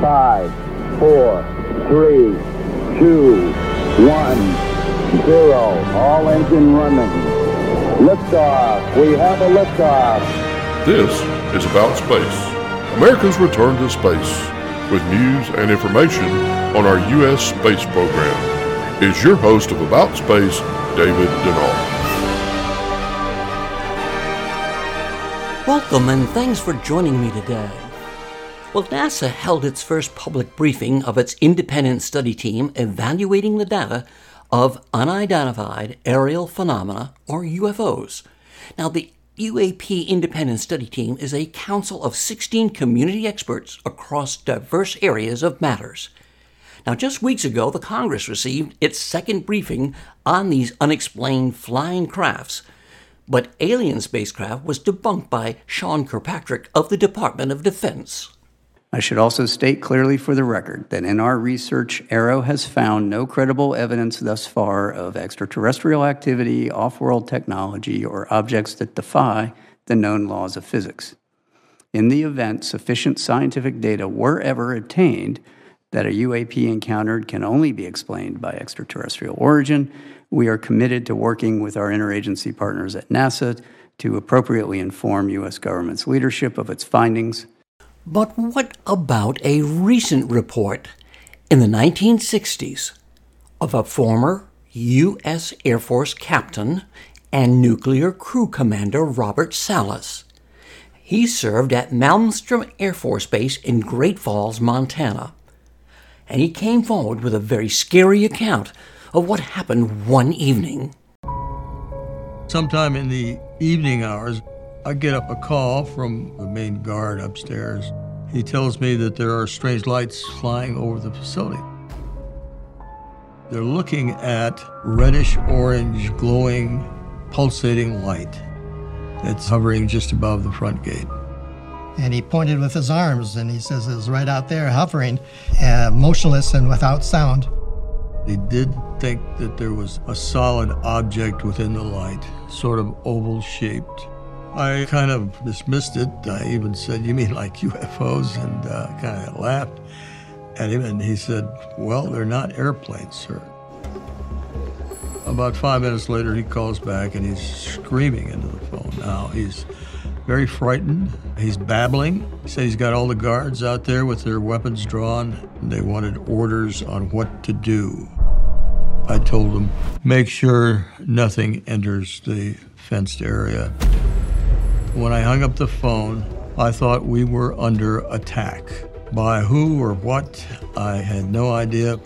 Five, four, three, two, one, zero. All engine running. Liftoff. We have a liftoff. This is About Space, America's return to space, with news and information on our U.S. space program. Is your host of About Space, David Denault. Welcome and thanks for joining me today. Well, NASA held its first public briefing of its independent study team evaluating the data of unidentified aerial phenomena, or UFOs. Now, the UAP Independent Study Team is a council of 16 community experts across diverse areas of matters. Now, just weeks ago, the Congress received its second briefing on these unexplained flying crafts but alien spacecraft was debunked by Sean Kirkpatrick of the Department of Defense. I should also state clearly for the record that in our research, AARO has found no credible evidence thus far of extraterrestrial activity, off world technology, or objects that defy the known laws of physics. In the event sufficient scientific data were ever obtained that a UAP encountered can only be explained by extraterrestrial origin, we are committed to working with our interagency partners at NASA to appropriately inform U.S. government's leadership of its findings. But what about a recent report in the 1960s of a former U.S. Air Force captain and nuclear crew commander Robert Salas? He served at Malmstrom Air Force Base in Great Falls, Montana. And he came forward with a very scary account of what happened one evening. Sometime in the evening hours, I get up a call from the main guard upstairs. He tells me that there are strange lights flying over the facility. They're looking at reddish orange, glowing, pulsating light that's hovering just above the front gate. And he pointed with his arms and he says it's right out there hovering, uh, motionless and without sound. He did think that there was a solid object within the light, sort of oval shaped. I kind of dismissed it. I even said, You mean like UFOs? And uh, kind of laughed at him. And he said, Well, they're not airplanes, sir. About five minutes later, he calls back and he's screaming into the phone. Now, he's very frightened. He's babbling. He said he's got all the guards out there with their weapons drawn. They wanted orders on what to do. I told him, make sure nothing enters the fenced area. When I hung up the phone, I thought we were under attack. By who or what, I had no idea.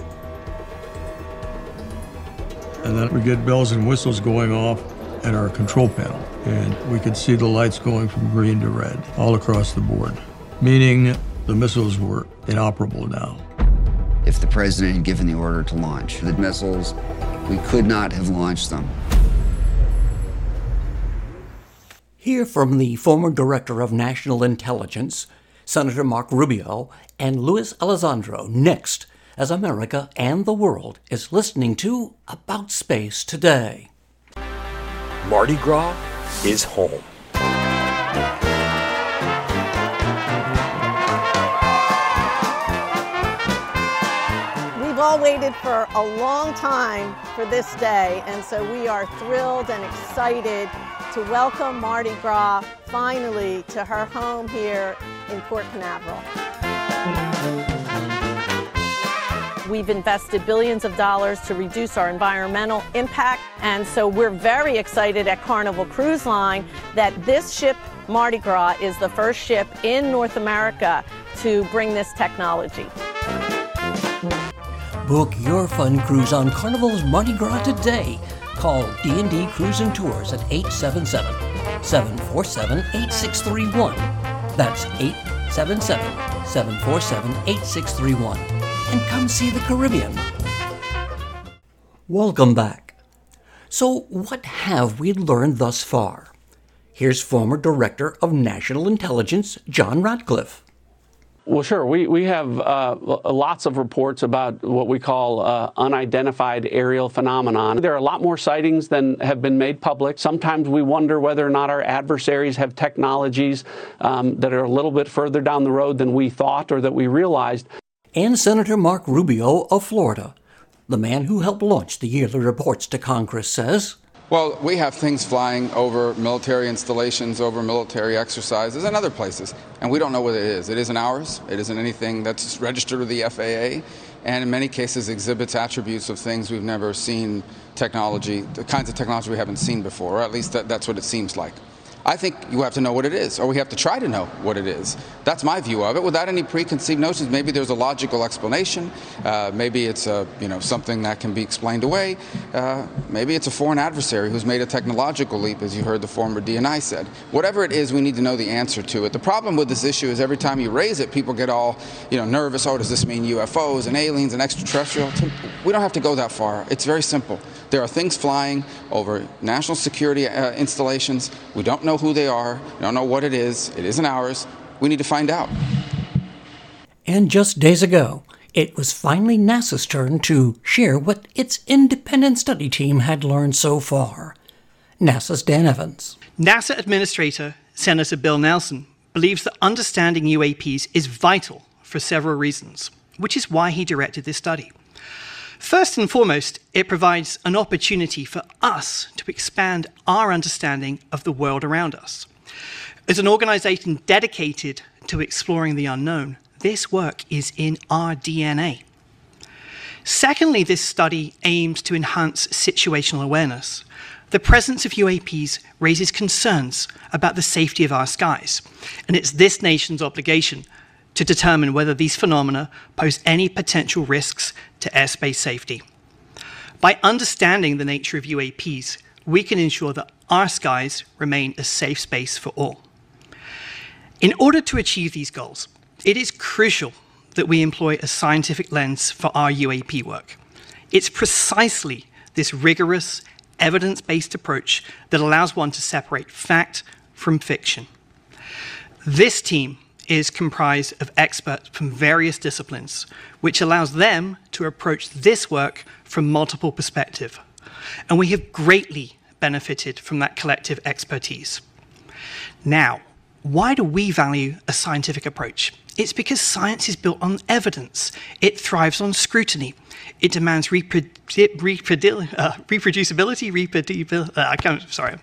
And then we get bells and whistles going off at our control panel, and we could see the lights going from green to red all across the board, meaning the missiles were inoperable now. If the president had given the order to launch the missiles, we could not have launched them. Hear from the former Director of National Intelligence, Senator Marco Rubio, and Luis Elizondo next as America and the world is listening to About Space Today. Mardi Gras is home. We've all waited for a long time for this day, and so we are thrilled and excited to welcome Mardi Gras finally to her home here in Port Canaveral. We've invested billions of dollars to reduce our environmental impact, and so we're very excited at Carnival Cruise Line that this ship, Mardi Gras, is the first ship in North America to bring this technology. Book your fun cruise on Carnival's Mardi Gras today. Call D&D Cruise and Tours at 877-747-8631. That's 877-747-8631 and come see the Caribbean. Welcome back. So, what have we learned thus far? Here's former Director of National Intelligence, John Ratcliffe. Well, sure. We, we have uh, lots of reports about what we call uh, unidentified aerial phenomenon. There are a lot more sightings than have been made public. Sometimes we wonder whether or not our adversaries have technologies um, that are a little bit further down the road than we thought or that we realized. and Senator Marco Rubio of Florida. The man who helped launch the yearly reports to Congress says well, we have things flying over military installations, over military exercises, and other places, and we don't know what it is. It isn't ours. It isn't anything that's registered with the FAA, and in many cases exhibits attributes of things we've never seen technology, the kinds of technology we haven't seen before, or at least that, that's what it seems like. I think you have to know what it is, or we have to try to know what it is. That's my view of it, without any preconceived notions. Maybe there's a logical explanation. Uh, maybe it's a, you know something that can be explained away. Uh, maybe it's a foreign adversary who's made a technological leap, as you heard the former DNI said. Whatever it is, we need to know the answer to it. The problem with this issue is every time you raise it, people get all you know nervous. Oh, does this mean UFOs and aliens and extraterrestrial? We don't have to go that far. It's very simple. There are things flying over national security uh, installations. We don't know who they are. We don't know what it is. It isn't ours. We need to find out. And just days ago, it was finally NASA's turn to share what its independent study team had learned so far. NASA's Dan Evans. NASA Administrator Senator Bill Nelson believes that understanding UAPs is vital for several reasons, which is why he directed this study. First and foremost, it provides an opportunity for us to expand our understanding of the world around us. As an organization dedicated to exploring the unknown, this work is in our DNA. Secondly, this study aims to enhance situational awareness. The presence of UAPs raises concerns about the safety of our skies, and it's this nation's obligation to determine whether these phenomena pose any potential risks to airspace safety. By understanding the nature of UAPs, we can ensure that our skies remain a safe space for all. In order to achieve these goals, it is crucial that we employ a scientific lens for our UAP work. It's precisely this rigorous, evidence based approach that allows one to separate fact from fiction. This team is comprised of experts from various disciplines, which allows them to approach this work from multiple perspectives. And we have greatly benefited from that collective expertise. Now, why do we value a scientific approach? It's because science is built on evidence. It thrives on scrutiny. It demands reprodu- reprodu- uh, reproducibility, reproducibility, uh, I can't, sorry,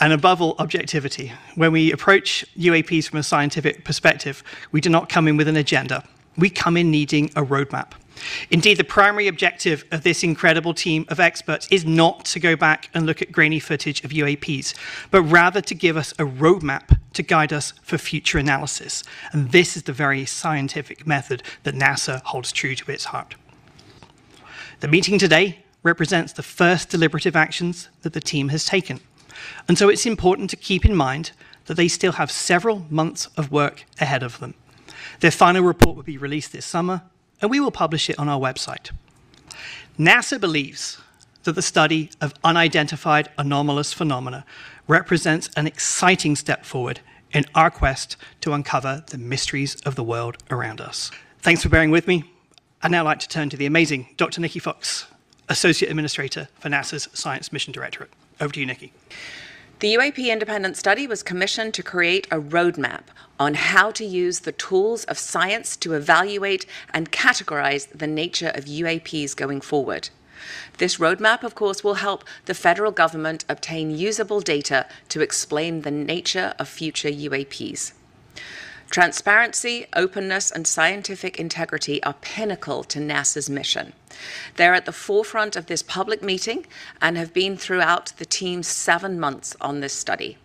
and above all, objectivity. When we approach UAPs from a scientific perspective, we do not come in with an agenda. We come in needing a roadmap. Indeed, the primary objective of this incredible team of experts is not to go back and look at grainy footage of UAPs, but rather to give us a roadmap to guide us for future analysis. And this is the very scientific method that NASA holds true to its heart. The meeting today represents the first deliberative actions that the team has taken. And so it's important to keep in mind that they still have several months of work ahead of them. Their final report will be released this summer, and we will publish it on our website. NASA believes that the study of unidentified anomalous phenomena represents an exciting step forward in our quest to uncover the mysteries of the world around us. Thanks for bearing with me. I'd now like to turn to the amazing Dr. Nikki Fox, Associate Administrator for NASA's Science Mission Directorate. Over to you, Nikki. The UAP Independent Study was commissioned to create a roadmap on how to use the tools of science to evaluate and categorize the nature of UAPs going forward. This roadmap, of course, will help the federal government obtain usable data to explain the nature of future UAPs. Transparency, openness, and scientific integrity are pinnacle to NASA's mission. They're at the forefront of this public meeting and have been throughout the team's seven months on this study.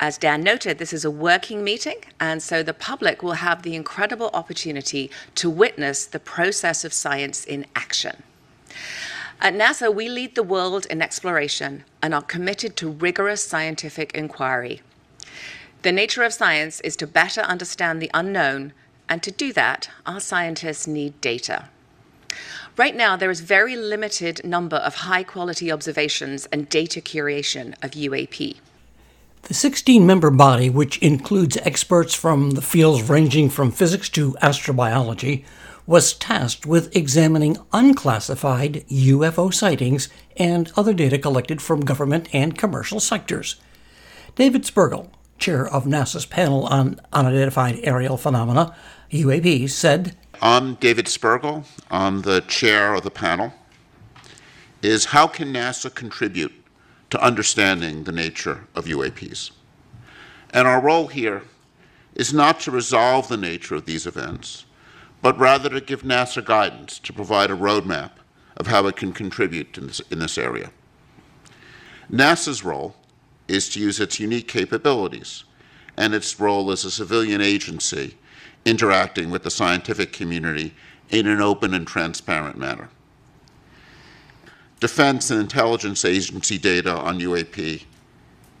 As Dan noted, this is a working meeting, and so the public will have the incredible opportunity to witness the process of science in action. At NASA, we lead the world in exploration and are committed to rigorous scientific inquiry. The nature of science is to better understand the unknown, and to do that, our scientists need data. Right now, there is very limited number of high quality observations and data curation of UAP. The 16 member body, which includes experts from the fields ranging from physics to astrobiology, was tasked with examining unclassified UFO sightings and other data collected from government and commercial sectors. David Spergel, chair of NASA's panel on unidentified aerial phenomena, UAP, said I'm David Spergel. I'm the chair of the panel. Is how can NASA contribute to understanding the nature of UAPs? And our role here is not to resolve the nature of these events, but rather to give NASA guidance to provide a roadmap of how it can contribute in this, in this area. NASA's role is to use its unique capabilities and its role as a civilian agency interacting with the scientific community in an open and transparent manner. Defense and intelligence agency data on UAP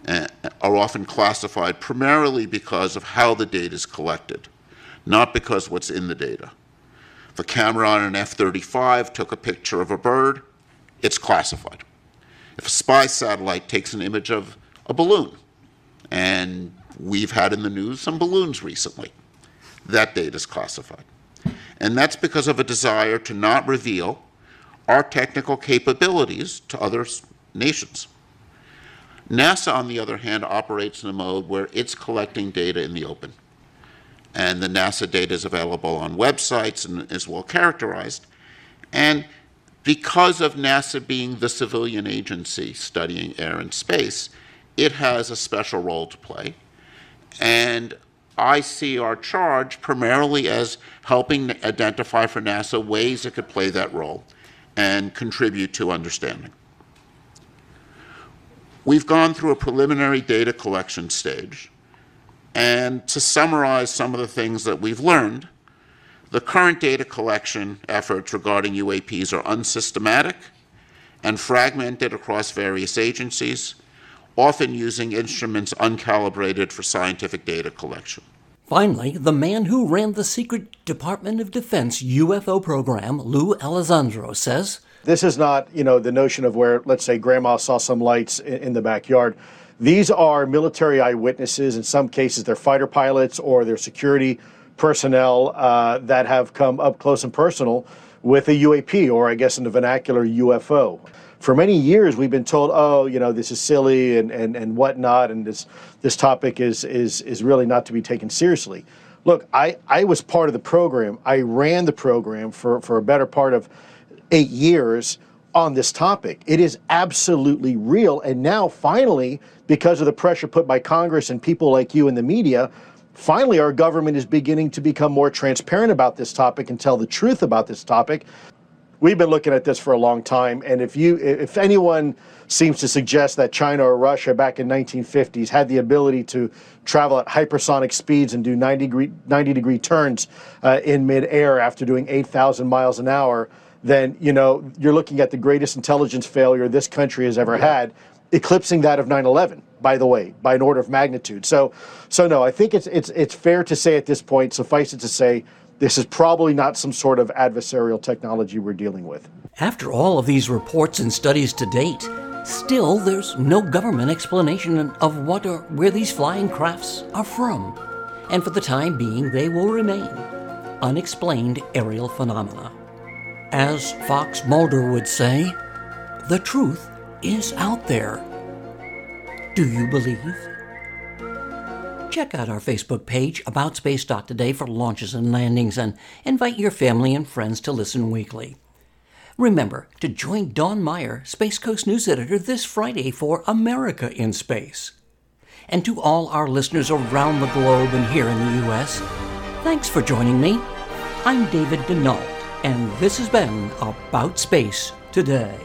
uh, are often classified primarily because of how the data is collected, not because what's in the data. If a camera on an F 35 took a picture of a bird, it's classified. If a spy satellite takes an image of a balloon, and we've had in the news some balloons recently, that data is classified. And that's because of a desire to not reveal our technical capabilities to other nations. NASA, on the other hand, operates in a mode where it's collecting data in the open. And the NASA data is available on websites and is well characterized. And because of NASA being the civilian agency studying air and space, it has a special role to play. And I see our charge primarily as helping identify for NASA ways it could play that role and contribute to understanding. We've gone through a preliminary data collection stage, and to summarize some of the things that we've learned, the current data collection efforts regarding UAPs are unsystematic and fragmented across various agencies, often using instruments uncalibrated for scientific data collection. Finally, the man who ran the secret Department of Defense UFO program, Lou Elizondo, says This is not, you know, the notion of where, let's say, grandma saw some lights in, in the backyard. These are military eyewitnesses. In some cases, they're fighter pilots or they're security personnel uh, that have come up close and personal with a UAP, or I guess in the vernacular, UFO for many years we've been told, oh, you know, this is silly and, and, and whatnot, and this this topic is is is really not to be taken seriously. Look, I, I was part of the program. I ran the program for, for a better part of eight years on this topic. It is absolutely real. And now, finally, because of the pressure put by Congress and people like you in the media, finally our government is beginning to become more transparent about this topic and tell the truth about this topic we've been looking at this for a long time, and if you, if anyone seems to suggest that China or Russia back in 1950s had the ability to travel at hypersonic speeds and do 90 degree, 90 degree turns uh, in midair after doing 8,000 miles an hour, then you know you're looking at the greatest intelligence failure this country has ever had, eclipsing that of 9/11. By the way, by an order of magnitude. So, so no, I think it's it's it's fair to say at this point, suffice it to say, this is probably not some sort of adversarial technology we're dealing with. After all of these reports and studies to date, still there's no government explanation of what or where these flying crafts are from. And for the time being, they will remain unexplained aerial phenomena. As Fox Mulder would say, the truth is out there. Do you believe? Check out our Facebook page, AboutSpace.today, for launches and landings, and invite your family and friends to listen weekly. Remember to join Don Meyer, Space Coast News Editor, this Friday for America in Space. And to all our listeners around the globe and here in the U.S., thanks for joining me. I'm David Denault, and this has been About Space Today.